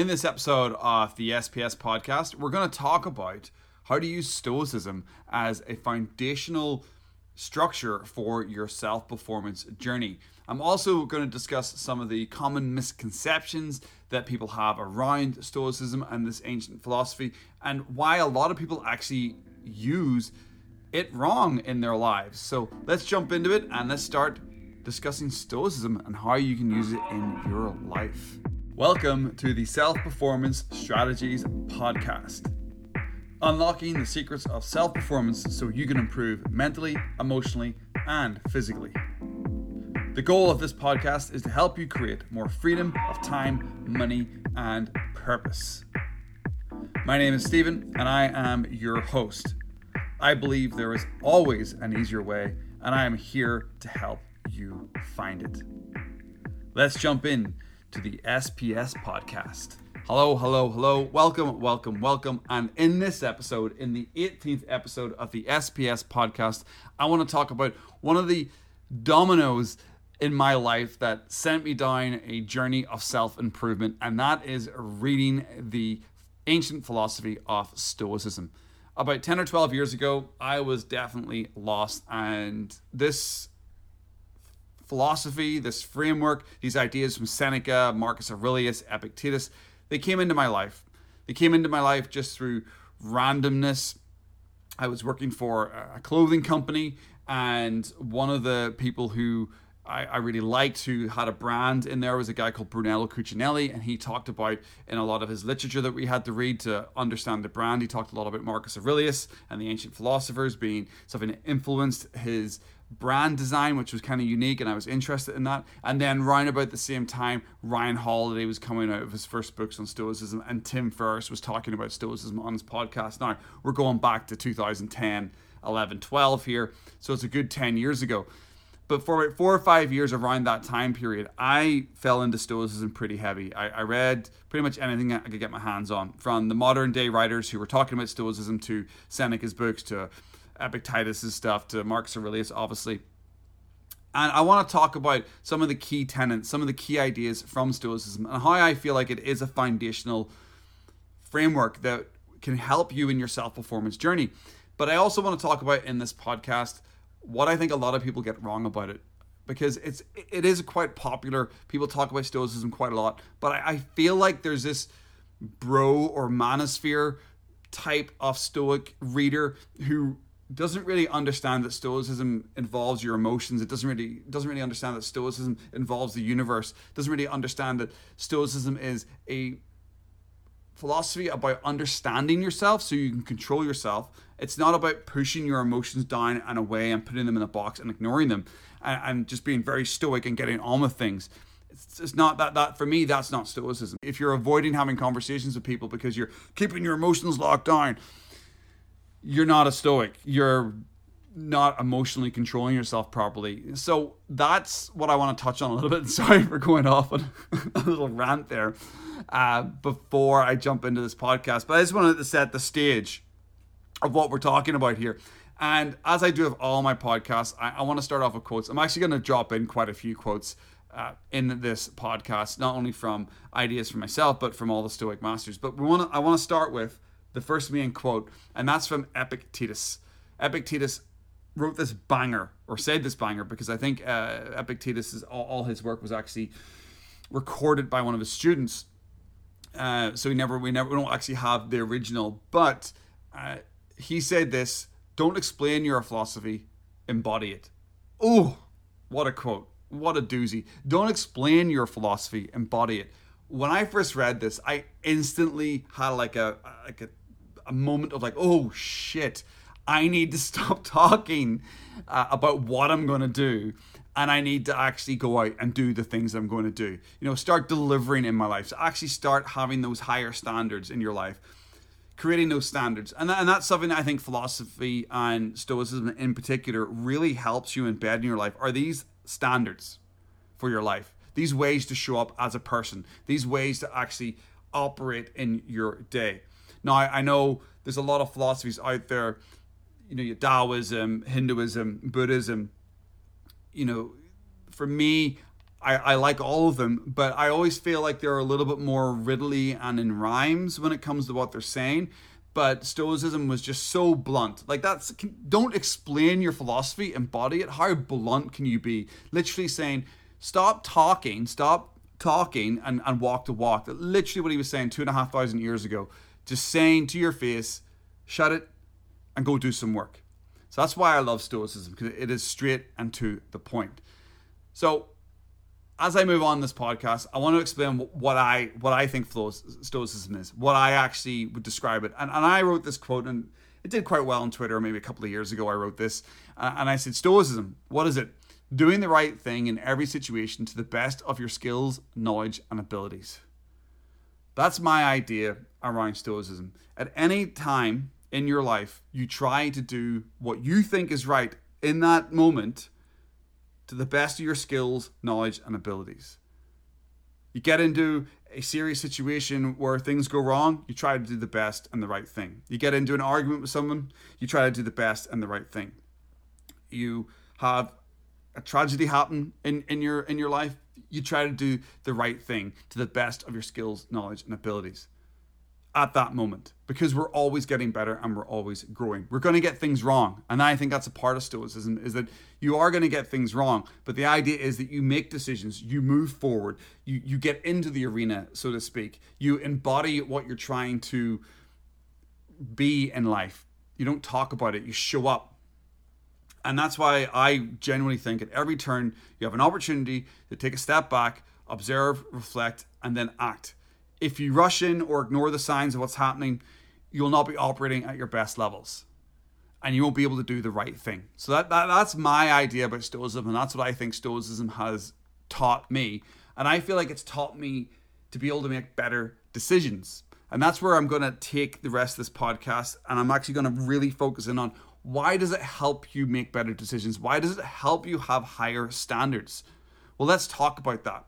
In this episode of the SPS podcast, we're going to talk about how to use Stoicism as a foundational structure for your self performance journey. I'm also going to discuss some of the common misconceptions that people have around Stoicism and this ancient philosophy, and why a lot of people actually use it wrong in their lives. So let's jump into it and let's start discussing Stoicism and how you can use it in your life. Welcome to the Self Performance Strategies Podcast. Unlocking the secrets of self performance so you can improve mentally, emotionally, and physically. The goal of this podcast is to help you create more freedom of time, money, and purpose. My name is Stephen, and I am your host. I believe there is always an easier way, and I am here to help you find it. Let's jump in to the SPS podcast. Hello, hello, hello. Welcome, welcome, welcome. And in this episode, in the 18th episode of the SPS podcast, I want to talk about one of the dominoes in my life that sent me down a journey of self improvement, and that is reading the ancient philosophy of Stoicism. About 10 or 12 years ago, I was definitely lost, and this philosophy, this framework, these ideas from Seneca, Marcus Aurelius, Epictetus, they came into my life. They came into my life just through randomness. I was working for a clothing company, and one of the people who I, I, really liked who had a brand in there was a guy called Brunello Cucinelli, and he talked about in a lot of his literature that we had to read to understand the brand. He talked a lot about Marcus Aurelius and the ancient philosophers being something that influenced his brand design, which was kind of unique, and I was interested in that. And then, round about the same time, Ryan Holiday was coming out of his first books on Stoicism, and Tim Ferriss was talking about Stoicism on his podcast. Now, we're going back to 2010, 11, 12 here, so it's a good 10 years ago. But for about four or five years around that time period, I fell into Stoicism pretty heavy. I, I read pretty much anything I could get my hands on, from the modern day writers who were talking about Stoicism to Seneca's books to Epictetus' stuff to Marcus Aurelius, obviously. And I want to talk about some of the key tenets, some of the key ideas from Stoicism, and how I feel like it is a foundational framework that can help you in your self performance journey. But I also want to talk about in this podcast what I think a lot of people get wrong about it because it's it is quite popular. People talk about stoicism quite a lot, but I, I feel like there's this bro or manosphere type of stoic reader who doesn't really understand that stoicism involves your emotions it doesn't really doesn't really understand that stoicism involves the universe doesn't really understand that stoicism is a philosophy about understanding yourself so you can control yourself. It's not about pushing your emotions down and away and putting them in a box and ignoring them and, and just being very stoic and getting on with things. It's, it's not that that for me that's not stoicism. If you're avoiding having conversations with people because you're keeping your emotions locked down, you're not a stoic. You're not emotionally controlling yourself properly. So that's what I want to touch on a little bit. Sorry for going off on a little rant there uh, before I jump into this podcast, but I just wanted to set the stage of what we're talking about here. And as I do with all my podcasts, I, I want to start off with quotes. I'm actually going to drop in quite a few quotes uh, in this podcast, not only from ideas from myself, but from all the Stoic masters. But we want to, I want to start with the first main quote, and that's from Epictetus. Epictetus wrote this banger or said this banger because I think uh, Epictetus all, all, his work was actually recorded by one of his students. Uh, so we never we never we don't actually have the original, but uh, he said this: "Don't explain your philosophy, embody it." Oh, what a quote! What a doozy! Don't explain your philosophy, embody it. When I first read this, I instantly had like a like a, a moment of like, "Oh shit!" I need to stop talking uh, about what I'm going to do and I need to actually go out and do the things I'm going to do. You know, start delivering in my life. So actually start having those higher standards in your life, creating those standards. And, that, and that's something that I think philosophy and Stoicism in particular really helps you embed in your life are these standards for your life. These ways to show up as a person, these ways to actually operate in your day. Now, I, know there's a lot of philosophies out there you know, Taoism, Hinduism, Buddhism. You know, for me, I, I like all of them, but I always feel like they're a little bit more riddly and in rhymes when it comes to what they're saying. But Stoicism was just so blunt. Like that's don't explain your philosophy, embody it. How blunt can you be? Literally saying, stop talking, stop talking, and, and walk the walk. Literally what he was saying two and a half thousand years ago. Just saying to your face, shut it and go do some work. So that's why I love Stoicism because it is straight and to the point. So as I move on this podcast, I want to explain what I what I think Stoicism is, what I actually would describe it. And, and I wrote this quote, and it did quite well on Twitter. Maybe a couple of years ago, I wrote this, uh, and I said, "Stoicism, what is it? Doing the right thing in every situation to the best of your skills, knowledge, and abilities." That's my idea around Stoicism. At any time in your life, you try to do what you think is right in that moment to the best of your skills, knowledge, and abilities. You get into a serious situation where things go wrong, you try to do the best and the right thing. You get into an argument with someone, you try to do the best and the right thing. You have a tragedy happen in, in your in your life, you try to do the right thing to the best of your skills, knowledge, and abilities at that moment because we're always getting better and we're always growing. We're going to get things wrong. And I think that's a part of stoicism is that you are going to get things wrong, but the idea is that you make decisions, you move forward, you you get into the arena, so to speak. You embody what you're trying to be in life. You don't talk about it, you show up. And that's why I genuinely think at every turn you have an opportunity to take a step back, observe, reflect, and then act if you rush in or ignore the signs of what's happening, you'll not be operating at your best levels and you won't be able to do the right thing. So that, that that's my idea about stoicism and that's what I think stoicism has taught me. And I feel like it's taught me to be able to make better decisions. And that's where I'm going to take the rest of this podcast and I'm actually going to really focus in on why does it help you make better decisions? Why does it help you have higher standards? Well, let's talk about that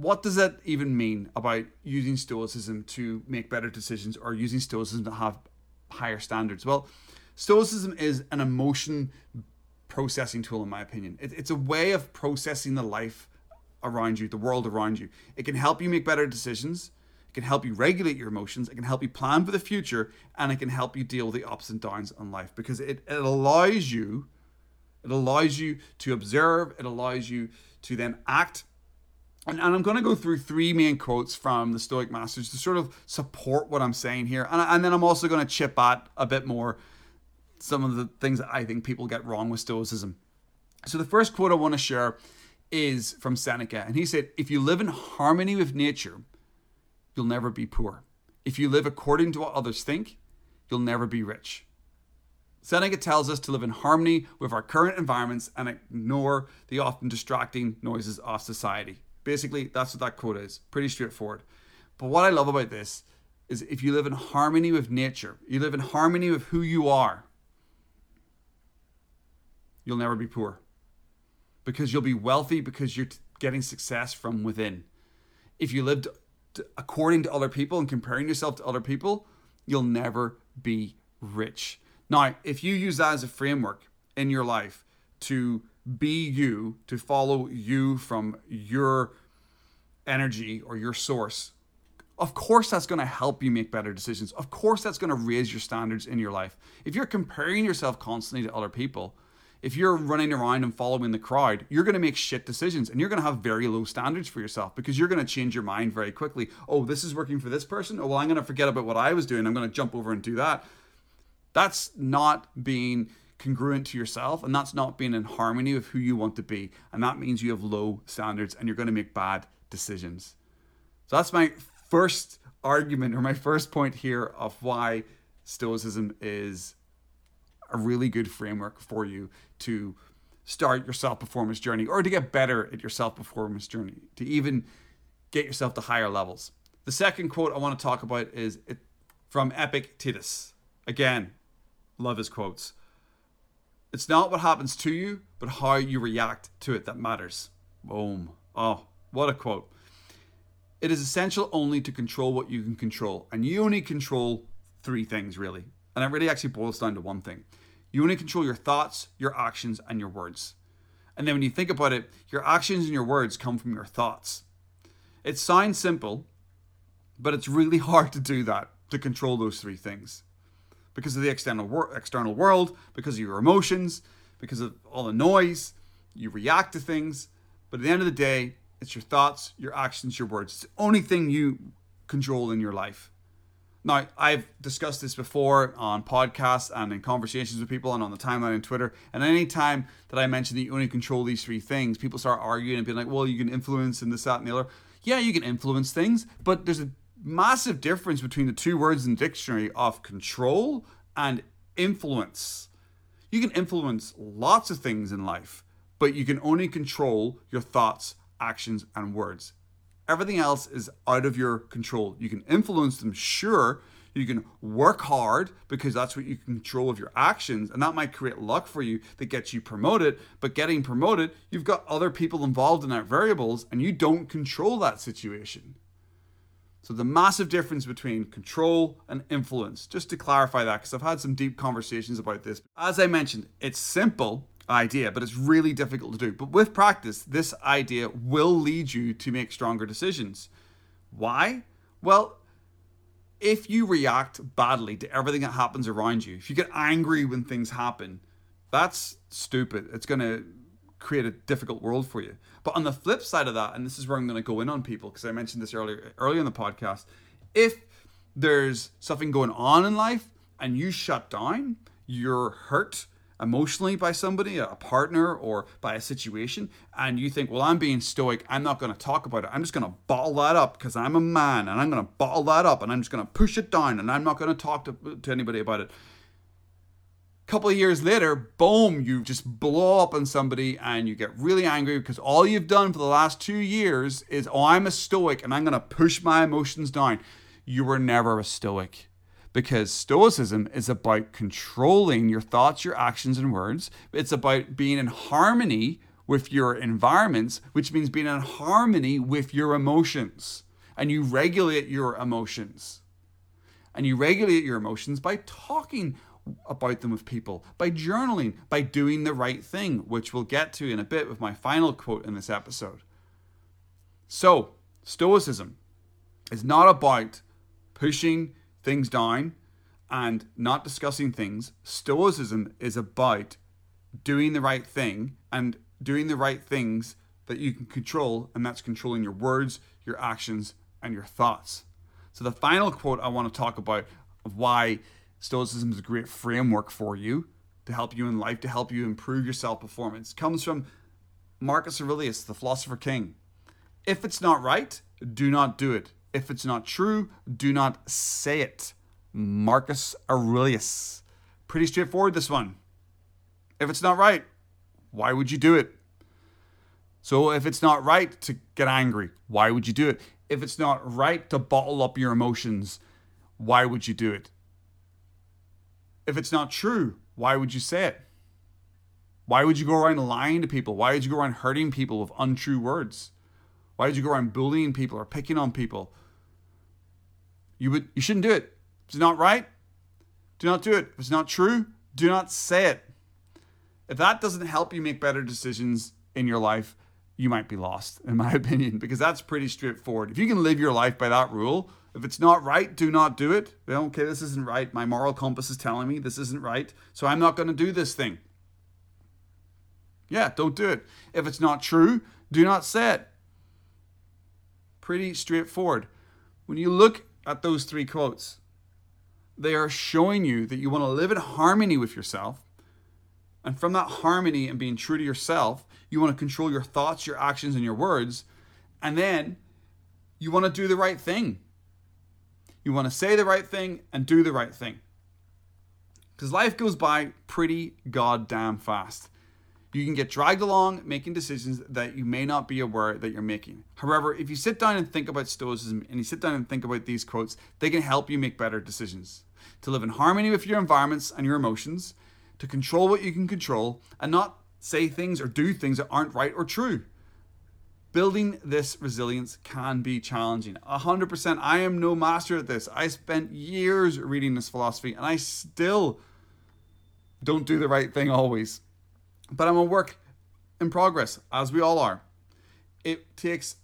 what does that even mean about using stoicism to make better decisions or using stoicism to have higher standards? Well, stoicism is an emotion processing tool, in my opinion. it's a way of processing the life around you, the world around you. It can help you make better decisions. It can help you regulate your emotions. It can help you plan for the future, and it can help you deal with the ups and downs in life because it, it allows you, it allows you to observe. It allows you to then act and, and I'm going to go through three main quotes from the Stoic Masters to sort of support what I'm saying here. And, and then I'm also going to chip at a bit more some of the things that I think people get wrong with Stoicism. So the first quote I want to share is from Seneca. And he said, If you live in harmony with nature, you'll never be poor. If you live according to what others think, you'll never be rich. Seneca tells us to live in harmony with our current environments and ignore the often distracting noises of society. Basically, that's what that quote is. Pretty straightforward. But what I love about this is if you live in harmony with nature, you live in harmony with who you are, you'll never be poor. Because you'll be wealthy because you're getting success from within. If you lived according to other people and comparing yourself to other people, you'll never be rich. Now, if you use that as a framework in your life to be you, to follow you from your energy or your source, of course that's going to help you make better decisions. Of course that's going to raise your standards in your life. If you're comparing yourself constantly to other people, if you're running around and following the crowd, you're going to make shit decisions and you're going to have very low standards for yourself because you're going to change your mind very quickly. Oh, this is working for this person. Oh, well, I'm going to forget about what I was doing. I'm going to jump over and do that. That's not being congruent to yourself and that's not being in harmony with who you want to be. And that means you have low standards and you're going to make bad decisions. So that's my first argument or my first point here of why Stoicism is a really good framework for you to start your self performance journey or to get better at your self performance journey, to even get yourself to higher levels. The second quote I want to talk about is from Epictetus. Again, love his quotes. It's not what happens to you, but how you react to it that matters. Boom. Oh, what a quote. It is essential only to control what you can control. And you only control three things, really. And it really actually boils down to one thing you want to control your thoughts, your actions, and your words. And then when you think about it, your actions and your words come from your thoughts. It sounds simple, but it's really hard to do that, to control those three things. Because of the external, wor- external world, because of your emotions, because of all the noise, you react to things. But at the end of the day, it's your thoughts, your actions, your words. It's the only thing you control in your life. Now, I've discussed this before on podcasts and in conversations with people and on the timeline on Twitter. And any time that I mention that you only control these three things, people start arguing and being like, well, you can influence and this, that, and the other. Yeah, you can influence things, but there's a massive difference between the two words in the dictionary of control and influence. You can influence lots of things in life, but you can only control your thoughts, actions, and words. Everything else is out of your control. You can influence them, sure. You can work hard because that's what you control of your actions, and that might create luck for you that gets you promoted. But getting promoted, you've got other people involved in that variables, and you don't control that situation. So the massive difference between control and influence, just to clarify that, because I've had some deep conversations about this. As I mentioned, it's simple, idea, but it's really difficult to do. But with practice, this idea will lead you to make stronger decisions. Why? Well, if you react badly to everything that happens around you, if you get angry when things happen, that's stupid. It's going to create a difficult world for you. But on the flip side of that, and this is where I'm going to go in on people because I mentioned this earlier earlier in the podcast, if there's something going on in life and you shut down, you're hurt, emotionally by somebody, a partner, or by a situation, and you think, well, I'm being stoic, I'm not going to talk about it. I'm just going to bottle that up because I'm a man, and I'm going to bottle that up, and I'm just going to push it down, and I'm not going to talk to, anybody about it. A couple of years later, boom, you just blow up on somebody and you get really angry because all you've done for the last two years is, oh, I'm a stoic and I'm going to push my emotions down. You were never a stoic because Stoicism is about controlling your thoughts, your actions, and words. It's about being in harmony with your environments, which means being in harmony with your emotions. And you regulate your emotions. And you regulate your emotions by talking about them with people, by journaling, by doing the right thing, which we'll get to in a bit with my final quote in this episode. So, Stoicism is not about pushing things down and not discussing things. Stoicism is about doing the right thing and doing the right things that you can control, and that's controlling your words, your actions, and your thoughts. So, the final quote I want to talk about of why Stoicism is a great framework for you to help you in life, to help you improve your self performance, comes from Marcus Aurelius, the philosopher king. If it's not right, do not do it. If it's not true, do not say it. Marcus Aurelius. Pretty straightforward, this one. If it's not right, why would you do it? So, if it's not right to get angry, why would you do it? If it's not right to bottle up your emotions, why would you do it? If it's not true, why would you say it? Why would you go around lying to people? Why would you go around hurting people with untrue words? Why did you go around bullying people or picking on people? You would you shouldn't do it. If it's not right, do not do it. If it's not true, do not say it. If that doesn't help you make better decisions in your life, you might be lost, in my opinion, because that's pretty straightforward. If you can live your life by that rule, if it's not right, do not do it. Well, okay, this isn't right. My moral compass is telling me this isn't right, so I'm not going to do this thing. Yeah, don't do it. If it's not true, do not say it. Pretty straightforward. When you look at those three quotes, they are showing you that you want to live in harmony with yourself. And from that harmony and being true to yourself, you want to control your thoughts, your actions, and your words. And then you want to do the right thing. You want to say the right thing and do the right thing. Because life goes by pretty goddamn fast. You can get dragged along making decisions that you may not be aware that you're making. However, if you sit down and think about Stoicism and you sit down and think about these quotes, they can help you make better decisions. To live in harmony with your environments and your emotions, to control what you can control, and not say things or do things that aren't right or true. Building this resilience can be challenging. 100%. I am no master at this. I spent years reading this philosophy and I still don't do the right thing always but I'm a work in progress, as we all are. It takes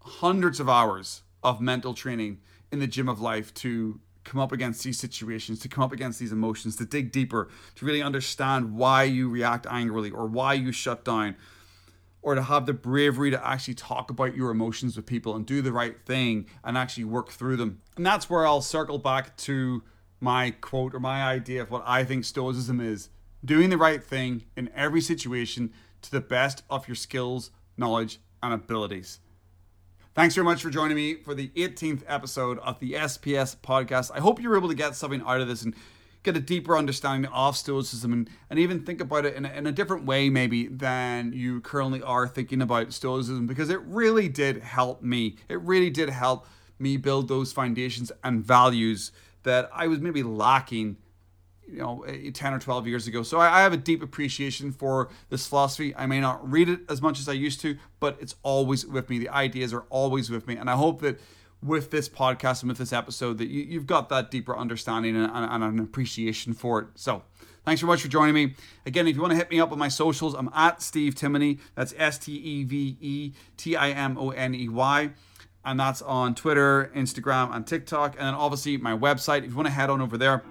hundreds of hours of mental training in the gym of life to come up against these situations, to come up against these emotions, to dig deeper, to really understand why you react angrily or why you shut down, or to have the bravery to actually talk about your emotions with people and do the right thing and actually work through them. And that's where I'll circle back to my quote or my idea of what I think Stoicism is doing the right thing in every situation to the best of your skills, knowledge, and abilities. Thanks very much for joining me for the 18th episode of the SPS podcast. I hope you're able to get something out of this and get a deeper understanding of Stoicism and, and even think about it in a, in a different way, maybe, than you currently are thinking about Stoicism because it really did help me. It really did help me build those foundations and values that I was maybe lacking you know eh, 10 or 12 years ago. So I, have a deep appreciation for this philosophy. I may not read it as much as i used to but it's always with me. The ideas are always with me. And i hope that with this podcast and with this episode that you, have got that deeper understanding and, and, an appreciation for it. So thanks so much for joining me. Again if you want to hit me up on my socials i'm at steve timoney. That's s-t-e-v-e-t-i-m-o-n-e-y and that's on twitter instagram and tiktok. And then obviously my website. If you want to head on over there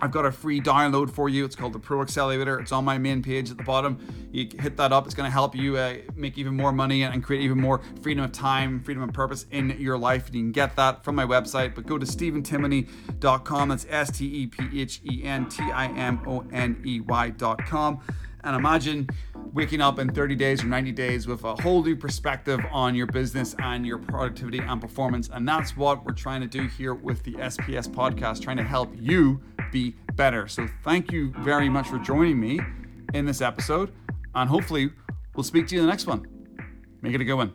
I've got a free download for you. It's called the Pro Accelerator. It's on my main page at the bottom. You hit that up. It's going to help you uh, make even more money and create even more freedom of time, freedom of purpose in your life. And you can get that from my website. But go to stephentimoney.com. That's S T E P H E N T I M O N E Y.com. And imagine waking up in 30 days or 90 days with a whole new perspective on your business and your productivity and performance. And that's what we're trying to do here with the SPS podcast, trying to help you be better. So thank you very much for joining me in this episode. And hopefully, we'll speak to you in the next one. Make it a good one.